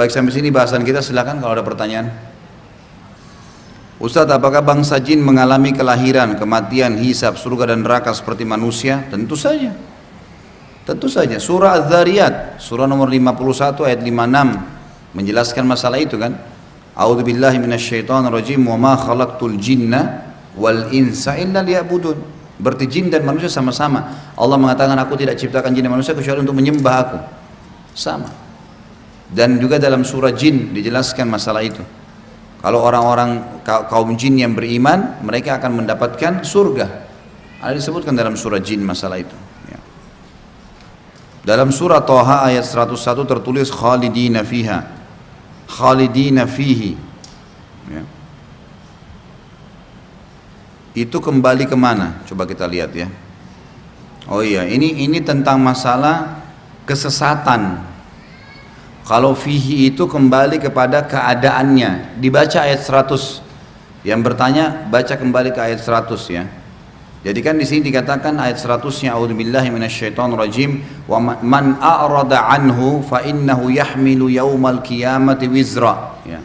Baik sampai sini bahasan kita silakan kalau ada pertanyaan. Ustadz, apakah bangsa jin mengalami kelahiran, kematian, hisab, surga dan neraka seperti manusia? Tentu saja. Tentu saja. Surah Az-Zariyat, surah nomor 51 ayat 56 menjelaskan masalah itu kan. A'udzu billahi minasyaitonir rajim wa ma khalaqtul jinna wal insa illa liya'budun. Berarti jin dan manusia sama-sama. Allah mengatakan aku tidak ciptakan jin dan manusia kecuali untuk menyembah aku. Sama. Dan juga dalam surah jin dijelaskan masalah itu. Kalau orang-orang kaum jin yang beriman, mereka akan mendapatkan surga. Ada disebutkan dalam surah jin masalah itu. Ya. Dalam surah Toha ayat 101 tertulis khalidina fiha. Khalidina fihi. Ya. Itu kembali ke mana? Coba kita lihat ya. Oh iya, ini ini tentang masalah kesesatan kalau fihi itu kembali kepada keadaannya. Dibaca ayat 100. Yang bertanya baca kembali ke ayat 100 ya. Jadi kan di sini dikatakan ayat 100-nya A'udzubillahi minasyaitonir rajim wa man a'rada anhu fa innahu yahmilu yaumal qiyamati wizra ya.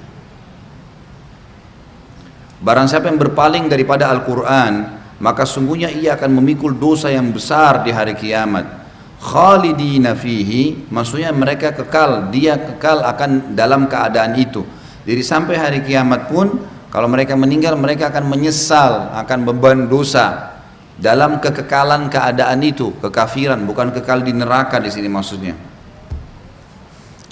Barang siapa yang berpaling daripada Al-Qur'an maka sungguhnya ia akan memikul dosa yang besar di hari kiamat khalidina fihi maksudnya mereka kekal dia kekal akan dalam keadaan itu. Jadi sampai hari kiamat pun kalau mereka meninggal mereka akan menyesal akan beban dosa dalam kekekalan keadaan itu kekafiran bukan kekal di neraka di sini maksudnya.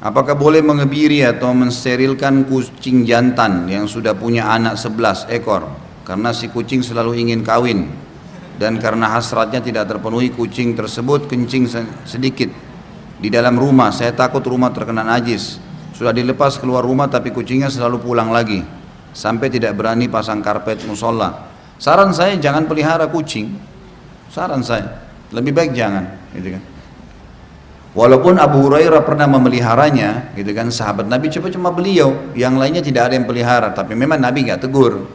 Apakah boleh mengebiri atau mensterilkan kucing jantan yang sudah punya anak 11 ekor? Karena si kucing selalu ingin kawin dan karena hasratnya tidak terpenuhi kucing tersebut kencing sedikit. Di dalam rumah saya takut rumah terkena najis. Sudah dilepas keluar rumah tapi kucingnya selalu pulang lagi. Sampai tidak berani pasang karpet musola. Saran saya jangan pelihara kucing. Saran saya. Lebih baik jangan gitu kan. Walaupun Abu Hurairah pernah memeliharanya, gitu kan, sahabat Nabi coba cuma beliau, yang lainnya tidak ada yang pelihara, tapi memang Nabi nggak tegur.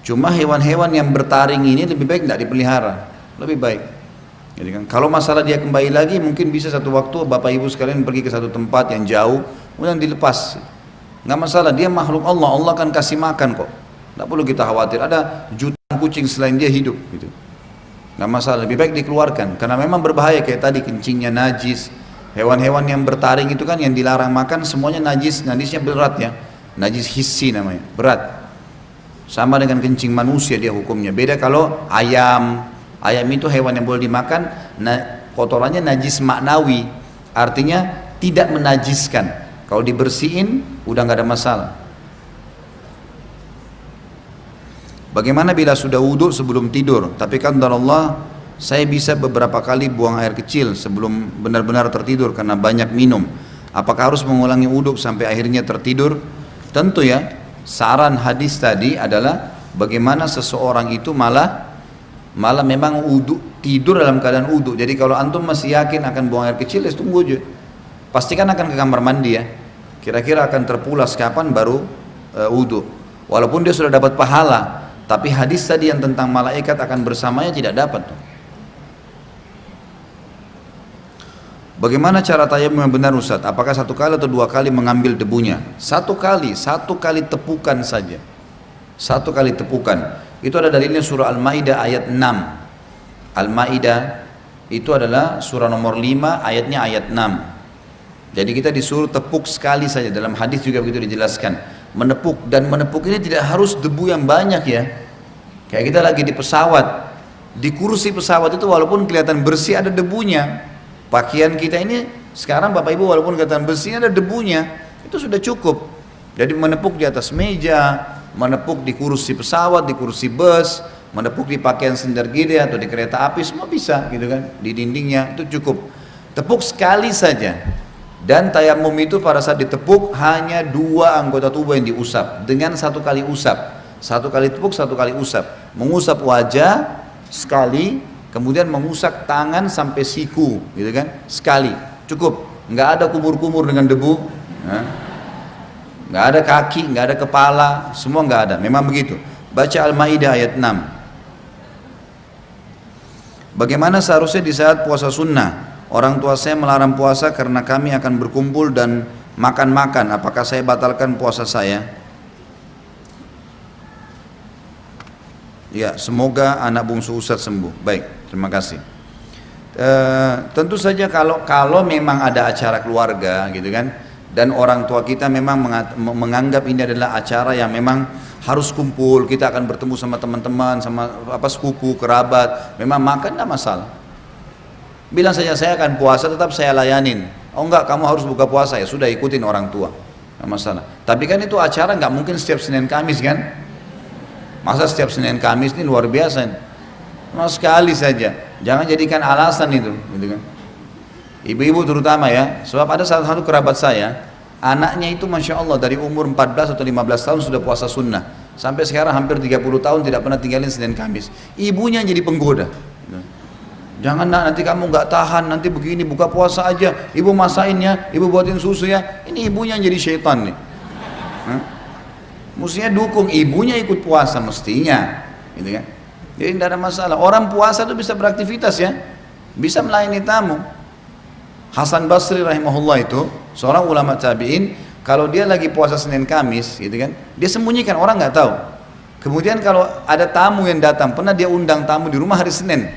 Cuma hewan-hewan yang bertaring ini lebih baik tidak dipelihara, lebih baik. Jadi kan kalau masalah dia kembali lagi mungkin bisa satu waktu bapak ibu sekalian pergi ke satu tempat yang jauh kemudian dilepas. Nggak masalah dia makhluk Allah, Allah akan kasih makan kok. Tidak perlu kita khawatir. Ada jutaan kucing selain dia hidup gitu. Nggak masalah, lebih baik dikeluarkan karena memang berbahaya kayak tadi kencingnya najis. Hewan-hewan yang bertaring itu kan yang dilarang makan semuanya najis, najisnya berat ya. Najis hissi namanya, berat. Sama dengan kencing manusia dia hukumnya. Beda kalau ayam. Ayam itu hewan yang boleh dimakan, nah, kotorannya najis maknawi. Artinya tidak menajiskan. Kalau dibersihin udah nggak ada masalah. Bagaimana bila sudah wudhu sebelum tidur? Tapi kan Allah saya bisa beberapa kali buang air kecil sebelum benar-benar tertidur karena banyak minum. Apakah harus mengulangi wudhu sampai akhirnya tertidur? Tentu ya, saran hadis tadi adalah bagaimana seseorang itu malah malah memang udu, tidur dalam keadaan udu. Jadi kalau antum masih yakin akan buang air kecil, ya tunggu aja. Pastikan akan ke kamar mandi ya. Kira-kira akan terpulas kapan baru uh, wudhu. Walaupun dia sudah dapat pahala, tapi hadis tadi yang tentang malaikat akan bersamanya tidak dapat tuh. Bagaimana cara tayamum yang benar Ustaz? Apakah satu kali atau dua kali mengambil debunya? Satu kali, satu kali tepukan saja. Satu kali tepukan. Itu ada dalilnya surah Al-Maidah ayat 6. Al-Maidah itu adalah surah nomor 5 ayatnya ayat 6. Jadi kita disuruh tepuk sekali saja dalam hadis juga begitu dijelaskan. Menepuk dan menepuk ini tidak harus debu yang banyak ya. Kayak kita lagi di pesawat, di kursi pesawat itu walaupun kelihatan bersih ada debunya, Pakaian kita ini sekarang Bapak Ibu walaupun kelihatan bersih ada debunya, itu sudah cukup. Jadi menepuk di atas meja, menepuk di kursi pesawat, di kursi bus, menepuk di pakaian sender gede atau di kereta api semua bisa gitu kan. Di dindingnya itu cukup. Tepuk sekali saja. Dan tayamum itu pada saat ditepuk hanya dua anggota tubuh yang diusap dengan satu kali usap. Satu kali tepuk, satu kali usap. Mengusap wajah sekali, kemudian mengusak tangan sampai siku gitu kan? Sekali. Cukup. Nggak ada kumur-kumur dengan debu. Nggak ada kaki nggak ada kepala. Semua nggak ada. Memang begitu. Baca al-maidah ayat 6 bagaimana seharusnya di saat puasa sunnah orang tua saya melarang puasa karena kami akan berkumpul dan makan-makan, apakah saya batalkan puasa saya? Ya, semoga anak bungsu Ustaz sembuh. Baik, terima kasih. E, tentu saja kalau kalau memang ada acara keluarga gitu kan dan orang tua kita memang menganggap ini adalah acara yang memang harus kumpul kita akan bertemu sama teman-teman sama apa sepupu kerabat memang makan tidak masalah. Bilang saja saya akan puasa tetap saya layanin. Oh enggak kamu harus buka puasa. Ya sudah ikutin orang tua. Tidak masalah. Tapi kan itu acara nggak mungkin setiap Senin Kamis kan? Masa setiap Senin Kamis ini luar biasa Nah, sekali saja jangan jadikan alasan itu gitu kan ibu-ibu terutama ya sebab ada salah satu kerabat saya anaknya itu Masya Allah dari umur 14 atau 15 tahun sudah puasa sunnah Sampai sekarang hampir 30 tahun tidak pernah tinggalin Senin Kamis. Ibunya jadi penggoda. Jangan nak, nanti kamu nggak tahan, nanti begini buka puasa aja. Ibu masain ya, ibu buatin susu ya. Ini ibunya jadi syaitan nih. Hah? Mestinya dukung ibunya ikut puasa mestinya, gitu kan? Jadi tidak ada masalah. Orang puasa itu bisa beraktivitas ya, bisa melayani tamu. Hasan Basri rahimahullah itu seorang ulama tabiin kalau dia lagi puasa Senin Kamis, gitu kan, dia sembunyikan orang nggak tahu. Kemudian kalau ada tamu yang datang, pernah dia undang tamu di rumah hari Senin.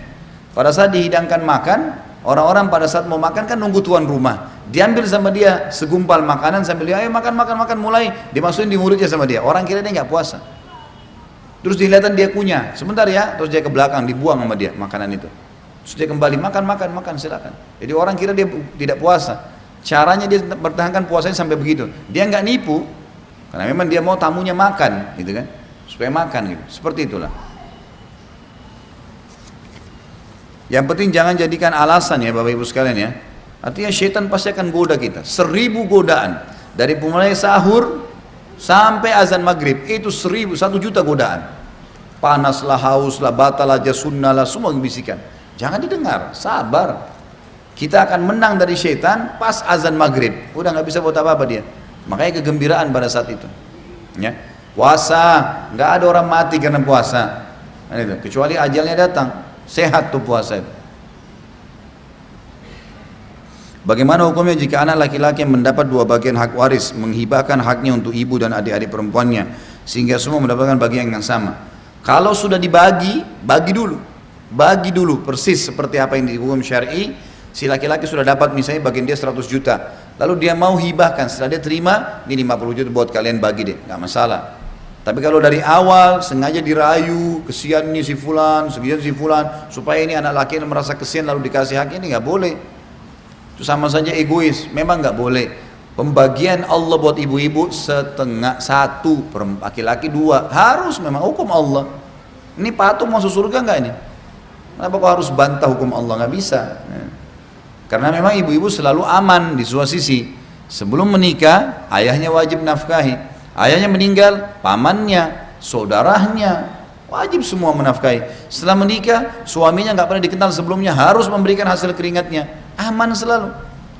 Pada saat dihidangkan makan, orang-orang pada saat mau makan kan nunggu tuan rumah. Diambil sama dia segumpal makanan sambil dia, ayo makan makan makan mulai dimasukin di mulutnya sama dia. Orang kira dia nggak puasa. Terus dilihatin dia kunyah, sebentar ya, terus dia ke belakang dibuang sama dia makanan itu. Terus dia kembali makan makan makan silakan. Jadi orang kira dia tidak puasa. Caranya dia bertahankan puasanya sampai begitu. Dia nggak nipu, karena memang dia mau tamunya makan, gitu kan? Supaya makan gitu. Seperti itulah. Yang penting jangan jadikan alasan ya Bapak Ibu sekalian ya. Artinya syaitan pasti akan goda kita. Seribu godaan. Dari mulai sahur sampai azan maghrib. Itu seribu, satu juta godaan. Panaslah, hauslah, batal aja, sunnah lah, semua bisikan. Jangan didengar, sabar. Kita akan menang dari syaitan pas azan maghrib. Udah nggak bisa buat apa-apa dia. Makanya kegembiraan pada saat itu. Ya. Puasa, nggak ada orang mati karena puasa. Nah, itu. Kecuali ajalnya datang. Sehat tuh puasa itu. Bagaimana hukumnya jika anak laki-laki mendapat dua bagian hak waris menghibahkan haknya untuk ibu dan adik-adik perempuannya sehingga semua mendapatkan bagian yang sama. Kalau sudah dibagi, bagi dulu. Bagi dulu persis seperti apa yang dihukum syar'i Si laki-laki sudah dapat misalnya bagian dia 100 juta. Lalu dia mau hibahkan, setelah dia terima, ini 50 juta buat kalian bagi deh, nggak masalah. Tapi kalau dari awal sengaja dirayu, kesian ini si fulan, sekian si fulan, supaya ini anak laki merasa kesian lalu dikasih hak ini nggak boleh. Sama saja egois, memang nggak boleh. Pembagian Allah buat ibu-ibu setengah satu, laki-laki dua, harus memang hukum Allah. Ini patung masuk surga nggak ini? Kenapa kok harus bantah hukum Allah? Nggak bisa. Karena memang ibu-ibu selalu aman di suatu sisi. Sebelum menikah, ayahnya wajib nafkahi. Ayahnya meninggal, pamannya, saudaranya, wajib semua menafkahi. Setelah menikah, suaminya nggak pernah dikenal sebelumnya, harus memberikan hasil keringatnya. Aman selalu.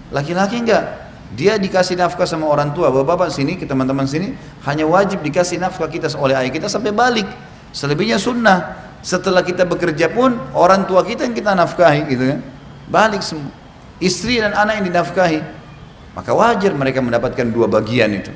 Laki-laki enggak. Dia dikasih nafkah sama orang tua, bapak-bapak sini, ke teman-teman sini, hanya wajib dikasih nafkah kita oleh ayah kita sampai balik. Selebihnya sunnah. Setelah kita bekerja pun, orang tua kita yang kita nafkahi gitu kan. Balik semua istri dan anak yang dinafkahi maka wajar mereka mendapatkan dua bagian itu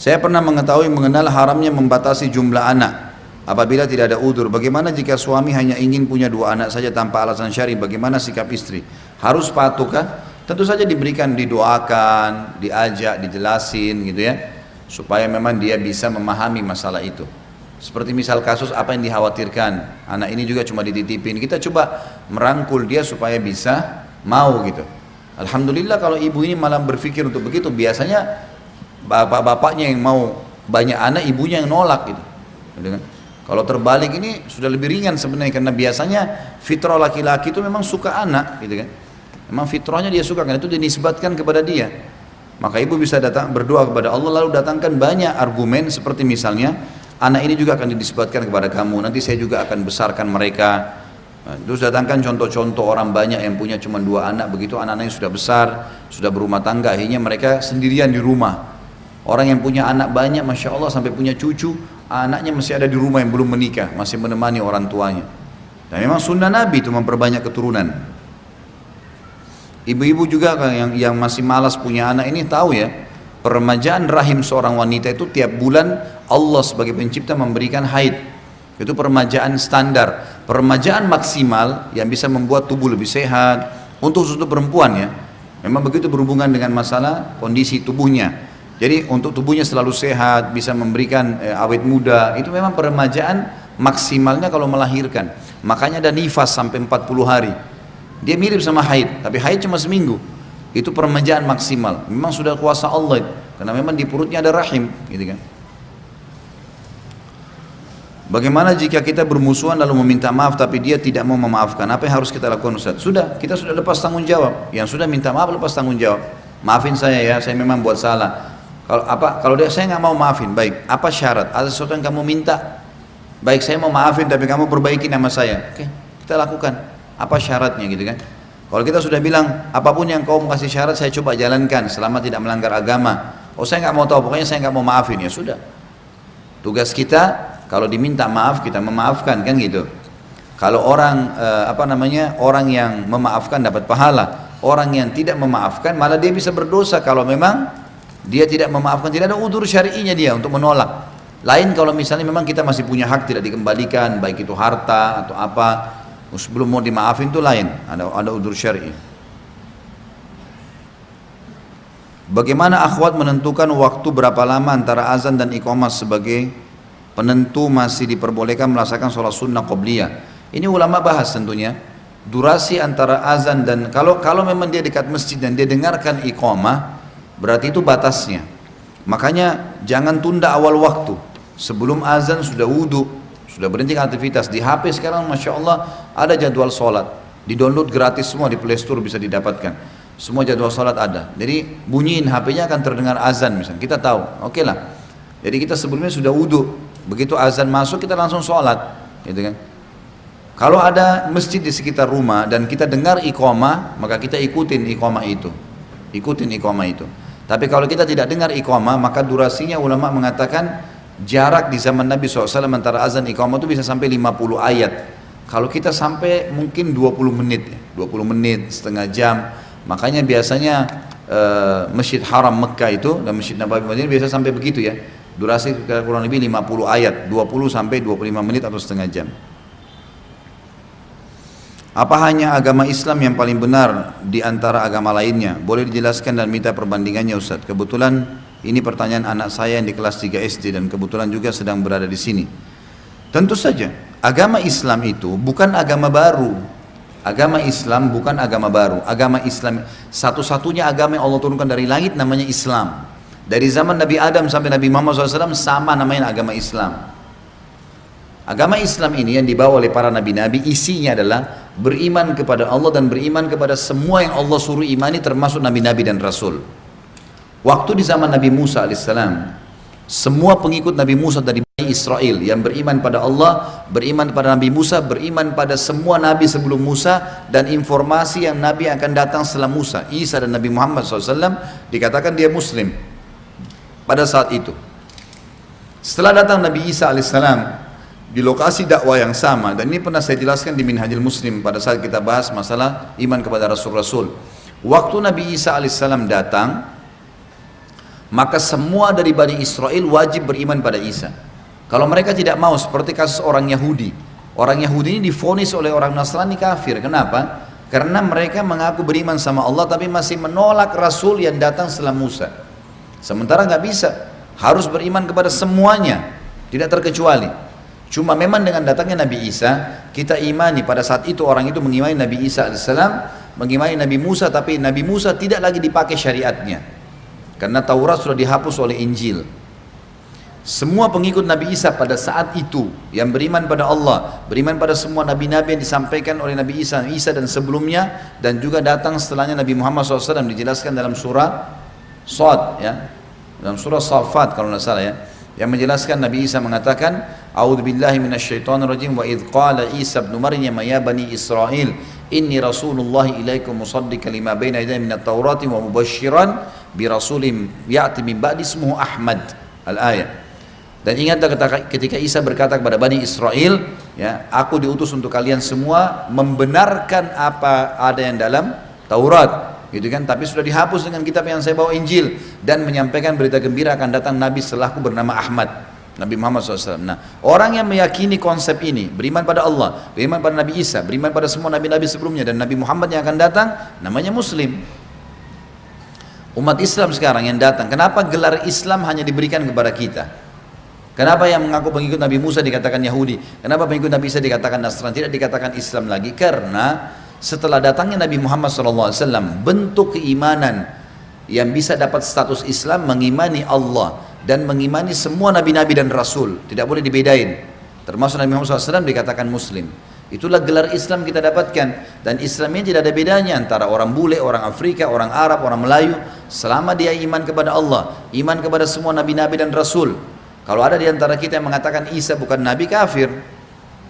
saya pernah mengetahui mengenal haramnya membatasi jumlah anak apabila tidak ada udur bagaimana jika suami hanya ingin punya dua anak saja tanpa alasan syari bagaimana sikap istri harus patuhkah tentu saja diberikan didoakan diajak dijelasin gitu ya supaya memang dia bisa memahami masalah itu seperti misal kasus apa yang dikhawatirkan, anak ini juga cuma dititipin. Kita coba merangkul dia supaya bisa mau gitu. Alhamdulillah kalau ibu ini malah berpikir untuk begitu. Biasanya bapak-bapaknya yang mau banyak anak, ibunya yang nolak gitu. kan? Kalau terbalik ini sudah lebih ringan sebenarnya karena biasanya fitrah laki-laki itu memang suka anak gitu kan. Memang fitrahnya dia suka karena itu dinisbatkan kepada dia. Maka ibu bisa datang berdoa kepada Allah lalu datangkan banyak argumen seperti misalnya anak ini juga akan disebutkan kepada kamu nanti saya juga akan besarkan mereka nah, terus datangkan contoh-contoh orang banyak yang punya cuma dua anak begitu anak-anaknya sudah besar sudah berumah tangga akhirnya mereka sendirian di rumah orang yang punya anak banyak masya Allah sampai punya cucu anaknya masih ada di rumah yang belum menikah masih menemani orang tuanya. Dan memang sunnah Nabi itu memperbanyak keturunan. Ibu-ibu juga yang yang masih malas punya anak ini tahu ya peremajaan rahim seorang wanita itu tiap bulan Allah sebagai pencipta memberikan haid. Itu peremajaan standar. Peremajaan maksimal yang bisa membuat tubuh lebih sehat. Untuk untuk perempuan ya memang begitu berhubungan dengan masalah kondisi tubuhnya jadi untuk tubuhnya selalu sehat, bisa memberikan eh, awet muda, itu memang peremajaan maksimalnya kalau melahirkan. Makanya ada nifas sampai 40 hari. Dia mirip sama haid, tapi haid cuma seminggu. Itu peremajaan maksimal. Memang sudah kuasa Allah, karena memang di perutnya ada rahim, gitu kan. Bagaimana jika kita bermusuhan lalu meminta maaf tapi dia tidak mau memaafkan? Apa yang harus kita lakukan Ustaz? Sudah, kita sudah lepas tanggung jawab. Yang sudah minta maaf lepas tanggung jawab. Maafin saya ya, saya memang buat salah. Kalau apa? Kalau dia saya nggak mau maafin, baik. Apa syarat? Ada sesuatu yang kamu minta? Baik, saya mau maafin tapi kamu perbaiki nama saya. Oke, kita lakukan. Apa syaratnya gitu kan? Kalau kita sudah bilang apa pun yang kau kasih syarat saya coba jalankan selama tidak melanggar agama. Oh saya nggak mau tahu, pokoknya saya nggak mau maafin ya sudah. Tugas kita kalau diminta maaf kita memaafkan kan gitu. Kalau orang eh, apa namanya orang yang memaafkan dapat pahala, orang yang tidak memaafkan malah dia bisa berdosa kalau memang dia tidak memaafkan, tidak ada udur syari'inya dia untuk menolak. Lain kalau misalnya memang kita masih punya hak tidak dikembalikan, baik itu harta atau apa, sebelum mau dimaafin itu lain, ada ada udur syar'i. Bagaimana akhwat menentukan waktu berapa lama antara azan dan iqamah sebagai penentu masih diperbolehkan melaksanakan sholat sunnah qobliyah? Ini ulama bahas tentunya. Durasi antara azan dan kalau kalau memang dia dekat masjid dan dia dengarkan iqamah, Berarti itu batasnya. Makanya jangan tunda awal waktu. Sebelum azan sudah wudhu, sudah berhenti aktivitas. Di HP sekarang Masya Allah ada jadwal sholat. Di download gratis semua di Play Store bisa didapatkan. Semua jadwal sholat ada. Jadi bunyiin HP-nya akan terdengar azan misalnya. Kita tahu, oke okay lah. Jadi kita sebelumnya sudah wudhu. Begitu azan masuk kita langsung sholat. Gitu kan. Kalau ada masjid di sekitar rumah dan kita dengar iqamah, maka kita ikutin iqamah itu. Ikutin iqamah itu. Tapi kalau kita tidak dengar iqamah, maka durasinya ulama mengatakan jarak di zaman Nabi SAW antara azan iqamah itu bisa sampai 50 ayat. Kalau kita sampai mungkin 20 menit, 20 menit, setengah jam. Makanya biasanya uh, Masjid Haram Mekah itu dan Masjid Nabawi Madinah biasa sampai begitu ya. Durasi kurang lebih 50 ayat, 20 sampai 25 menit atau setengah jam. Apa hanya agama Islam yang paling benar di antara agama lainnya? Boleh dijelaskan dan minta perbandingannya Ustaz. Kebetulan ini pertanyaan anak saya yang di kelas 3 SD dan kebetulan juga sedang berada di sini. Tentu saja, agama Islam itu bukan agama baru. Agama Islam bukan agama baru. Agama Islam satu-satunya agama yang Allah turunkan dari langit namanya Islam. Dari zaman Nabi Adam sampai Nabi Muhammad SAW sama namanya agama Islam. Agama Islam ini yang dibawa oleh para nabi-nabi isinya adalah beriman kepada Allah dan beriman kepada semua yang Allah suruh imani termasuk nabi-nabi dan rasul. Waktu di zaman Nabi Musa alaihissalam, semua pengikut Nabi Musa dari Bani Israel yang beriman pada Allah, beriman pada Nabi Musa, beriman pada semua nabi sebelum Musa dan informasi yang nabi akan datang setelah Musa, Isa dan Nabi Muhammad SAW dikatakan dia Muslim pada saat itu. Setelah datang Nabi Isa alaihissalam, di lokasi dakwah yang sama dan ini pernah saya jelaskan di Minhajul Muslim pada saat kita bahas masalah iman kepada Rasul-Rasul. Waktu Nabi Isa alaihissalam datang, maka semua dari Bani Israel wajib beriman pada Isa. Kalau mereka tidak mau seperti kasus orang Yahudi, orang Yahudi ini difonis oleh orang Nasrani kafir. Kenapa? Karena mereka mengaku beriman sama Allah tapi masih menolak Rasul yang datang setelah Musa. Sementara nggak bisa, harus beriman kepada semuanya, tidak terkecuali. Cuma memang dengan datangnya Nabi Isa, kita imani pada saat itu orang itu mengimani Nabi Isa AS, mengimani Nabi Musa, tapi Nabi Musa tidak lagi dipakai syariatnya. Karena Taurat sudah dihapus oleh Injil. Semua pengikut Nabi Isa pada saat itu yang beriman pada Allah, beriman pada semua nabi-nabi yang disampaikan oleh Nabi Isa, Isa dan sebelumnya dan juga datang setelahnya Nabi Muhammad SAW dijelaskan dalam surah Sad ya, dalam surah Safat kalau tidak salah ya yang menjelaskan Nabi Isa mengatakan A'udzu billahi minasyaitonir rajim wa id qala Isa ibn Maryam ya bani Israil inni rasulullah ilaikum musaddiqan lima baina yadayya minat taurati wa mubasysyiran bi rasulin ya'ti min ba'di ismuhu Ahmad al-ayat dan ingatlah ketika Isa berkata kepada Bani Israel ya aku diutus untuk kalian semua membenarkan apa ada yang dalam Taurat gitu kan? Tapi sudah dihapus dengan kitab yang saya bawa Injil dan menyampaikan berita gembira akan datang Nabi setelahku bernama Ahmad. Nabi Muhammad SAW. Nah, orang yang meyakini konsep ini, beriman pada Allah, beriman pada Nabi Isa, beriman pada semua nabi-nabi sebelumnya dan Nabi Muhammad yang akan datang, namanya Muslim. Umat Islam sekarang yang datang, kenapa gelar Islam hanya diberikan kepada kita? Kenapa yang mengaku pengikut Nabi Musa dikatakan Yahudi? Kenapa pengikut Nabi Isa dikatakan Nasrani? Tidak dikatakan Islam lagi karena setelah datangnya Nabi Muhammad SAW bentuk keimanan yang bisa dapat status Islam mengimani Allah dan mengimani semua nabi-nabi dan rasul tidak boleh dibedain termasuk Nabi Muhammad SAW dikatakan muslim itulah gelar Islam kita dapatkan dan Islam ini tidak ada bedanya antara orang bule, orang Afrika, orang Arab, orang Melayu selama dia iman kepada Allah iman kepada semua nabi-nabi dan rasul kalau ada di antara kita yang mengatakan Isa bukan nabi kafir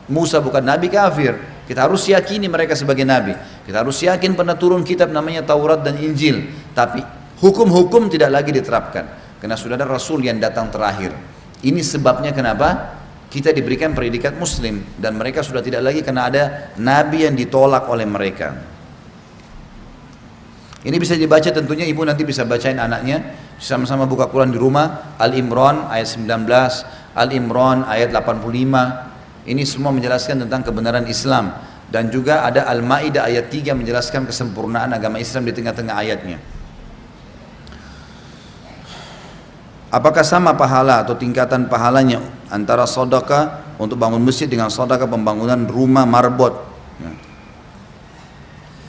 Musa bukan nabi kafir kita harus yakini mereka sebagai nabi. Kita harus yakin pernah turun kitab namanya Taurat dan Injil. Tapi hukum-hukum tidak lagi diterapkan. Karena sudah ada Rasul yang datang terakhir. Ini sebabnya kenapa kita diberikan predikat muslim. Dan mereka sudah tidak lagi karena ada nabi yang ditolak oleh mereka. Ini bisa dibaca tentunya ibu nanti bisa bacain anaknya. Sama-sama buka Quran di rumah. Al-Imran ayat 19. Al-Imran ayat 85. Ini semua menjelaskan tentang kebenaran Islam dan juga ada Al-Maidah ayat 3 menjelaskan kesempurnaan agama Islam di tengah-tengah ayatnya. Apakah sama pahala atau tingkatan pahalanya antara sodaka untuk bangun masjid dengan sodaka pembangunan rumah marbot? Ya.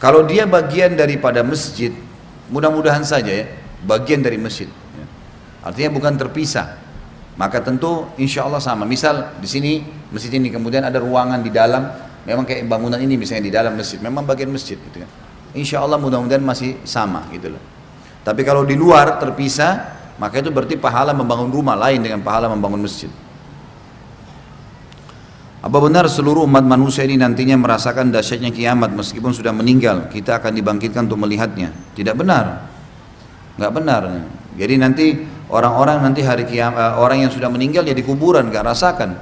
Kalau dia bagian daripada masjid, mudah-mudahan saja ya, bagian dari masjid. Ya. Artinya bukan terpisah maka tentu insya Allah sama. Misal di sini masjid ini kemudian ada ruangan di dalam, memang kayak bangunan ini misalnya di dalam masjid, memang bagian masjid gitu kan. Insya Allah mudah-mudahan masih sama gitu loh. Tapi kalau di luar terpisah, maka itu berarti pahala membangun rumah lain dengan pahala membangun masjid. Apa benar seluruh umat manusia ini nantinya merasakan dahsyatnya kiamat meskipun sudah meninggal, kita akan dibangkitkan untuk melihatnya? Tidak benar. Enggak benar. Jadi nanti orang-orang nanti hari kiamat eh, orang yang sudah meninggal ya kuburan nggak rasakan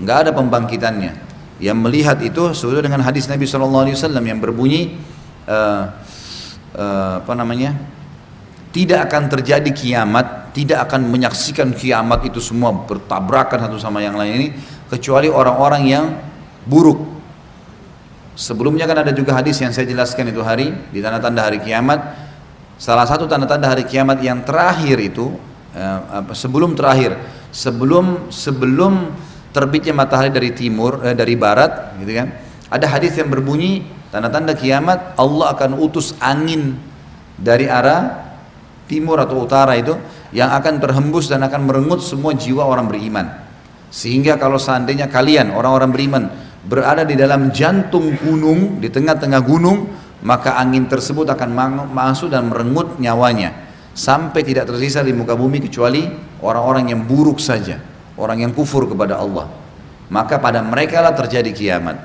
nggak ada pembangkitannya yang melihat itu sesuai dengan hadis Nabi SAW yang berbunyi uh, uh, apa namanya tidak akan terjadi kiamat tidak akan menyaksikan kiamat itu semua bertabrakan satu sama yang lain ini kecuali orang-orang yang buruk. Sebelumnya kan ada juga hadis yang saya jelaskan itu hari di tanda-tanda hari kiamat. Salah satu tanda-tanda hari kiamat yang terakhir itu Eh, sebelum terakhir sebelum sebelum terbitnya matahari dari timur eh, dari barat gitu kan ada hadis yang berbunyi tanda-tanda kiamat Allah akan utus angin dari arah timur atau utara itu yang akan terhembus dan akan merengut semua jiwa orang beriman sehingga kalau seandainya kalian orang-orang beriman berada di dalam jantung gunung di tengah-tengah gunung maka angin tersebut akan masuk dan merengut nyawanya sampai tidak tersisa di muka bumi kecuali orang-orang yang buruk saja, orang yang kufur kepada Allah. Maka pada mereka lah terjadi kiamat.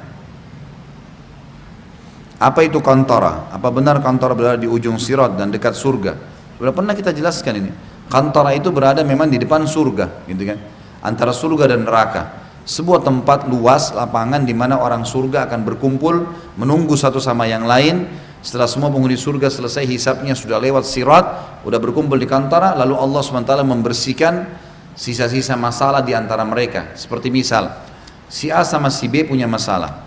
Apa itu kantora? Apa benar kantora berada di ujung sirat dan dekat surga? Sudah pernah kita jelaskan ini. Kantora itu berada memang di depan surga, gitu kan? Antara surga dan neraka. Sebuah tempat luas lapangan di mana orang surga akan berkumpul menunggu satu sama yang lain setelah semua penghuni surga selesai hisapnya sudah lewat sirat, sudah berkumpul di kantara, lalu Allah SWT membersihkan sisa-sisa masalah di antara mereka. Seperti misal, si A sama si B punya masalah.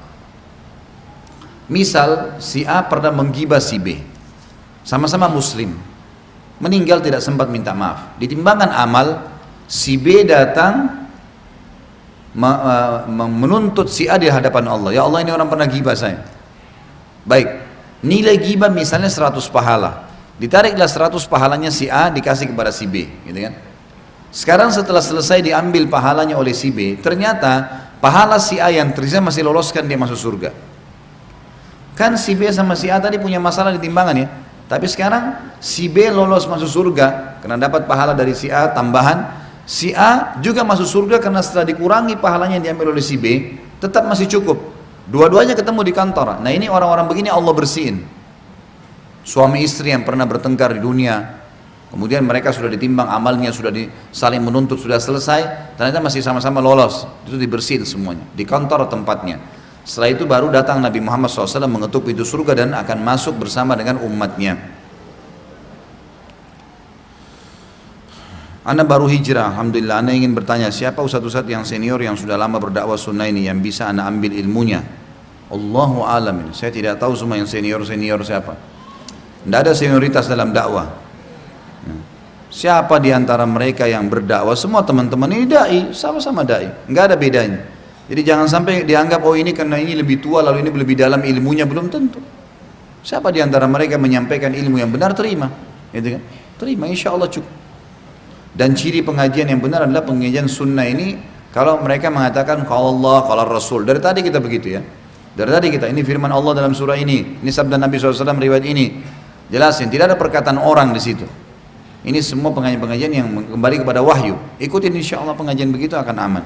Misal, si A pernah menggibah si B. Sama-sama muslim. Meninggal tidak sempat minta maaf. Di timbangan amal, si B datang uh, menuntut si A di hadapan Allah. Ya Allah ini orang pernah gibah saya. Baik, Nilai gibah misalnya 100 pahala. Ditariklah 100 pahalanya si A dikasih kepada si B, gitu kan? Sekarang setelah selesai diambil pahalanya oleh si B, ternyata pahala si A yang tersisa masih loloskan dia masuk surga. Kan si B sama si A tadi punya masalah di timbangan ya. Tapi sekarang si B lolos masuk surga karena dapat pahala dari si A tambahan. Si A juga masuk surga karena setelah dikurangi pahalanya yang diambil oleh si B, tetap masih cukup. Dua-duanya ketemu di kantor. Nah ini orang-orang begini Allah bersihin. Suami istri yang pernah bertengkar di dunia, kemudian mereka sudah ditimbang amalnya, sudah saling menuntut, sudah selesai, ternyata masih sama-sama lolos. Itu dibersihin semuanya di kantor tempatnya. Setelah itu baru datang Nabi Muhammad SAW mengetuk pintu surga dan akan masuk bersama dengan umatnya. Anda baru hijrah, Alhamdulillah. Anda ingin bertanya, siapa ustadz-ustadz yang senior yang sudah lama berdakwah sunnah ini yang bisa Anda ambil ilmunya? Allahu alam. Saya tidak tahu semua yang senior-senior siapa. Tidak ada senioritas dalam dakwah. Ya. Siapa di antara mereka yang berdakwah? Semua teman-teman ini dai, sama-sama dai. Enggak ada bedanya. Jadi jangan sampai dianggap oh ini karena ini lebih tua lalu ini lebih dalam ilmunya belum tentu. Siapa di antara mereka menyampaikan ilmu yang benar terima, gitu kan? Terima insya Allah cukup. Dan ciri pengajian yang benar adalah pengajian sunnah ini kalau mereka mengatakan kalau Allah, kalau Rasul. Dari tadi kita begitu ya. Dari tadi kita ini firman Allah dalam surah ini, ini sabda Nabi SAW riwayat ini. Jelasin, tidak ada perkataan orang di situ. Ini semua pengajian-pengajian yang kembali kepada wahyu. Ikutin insya Allah pengajian begitu akan aman.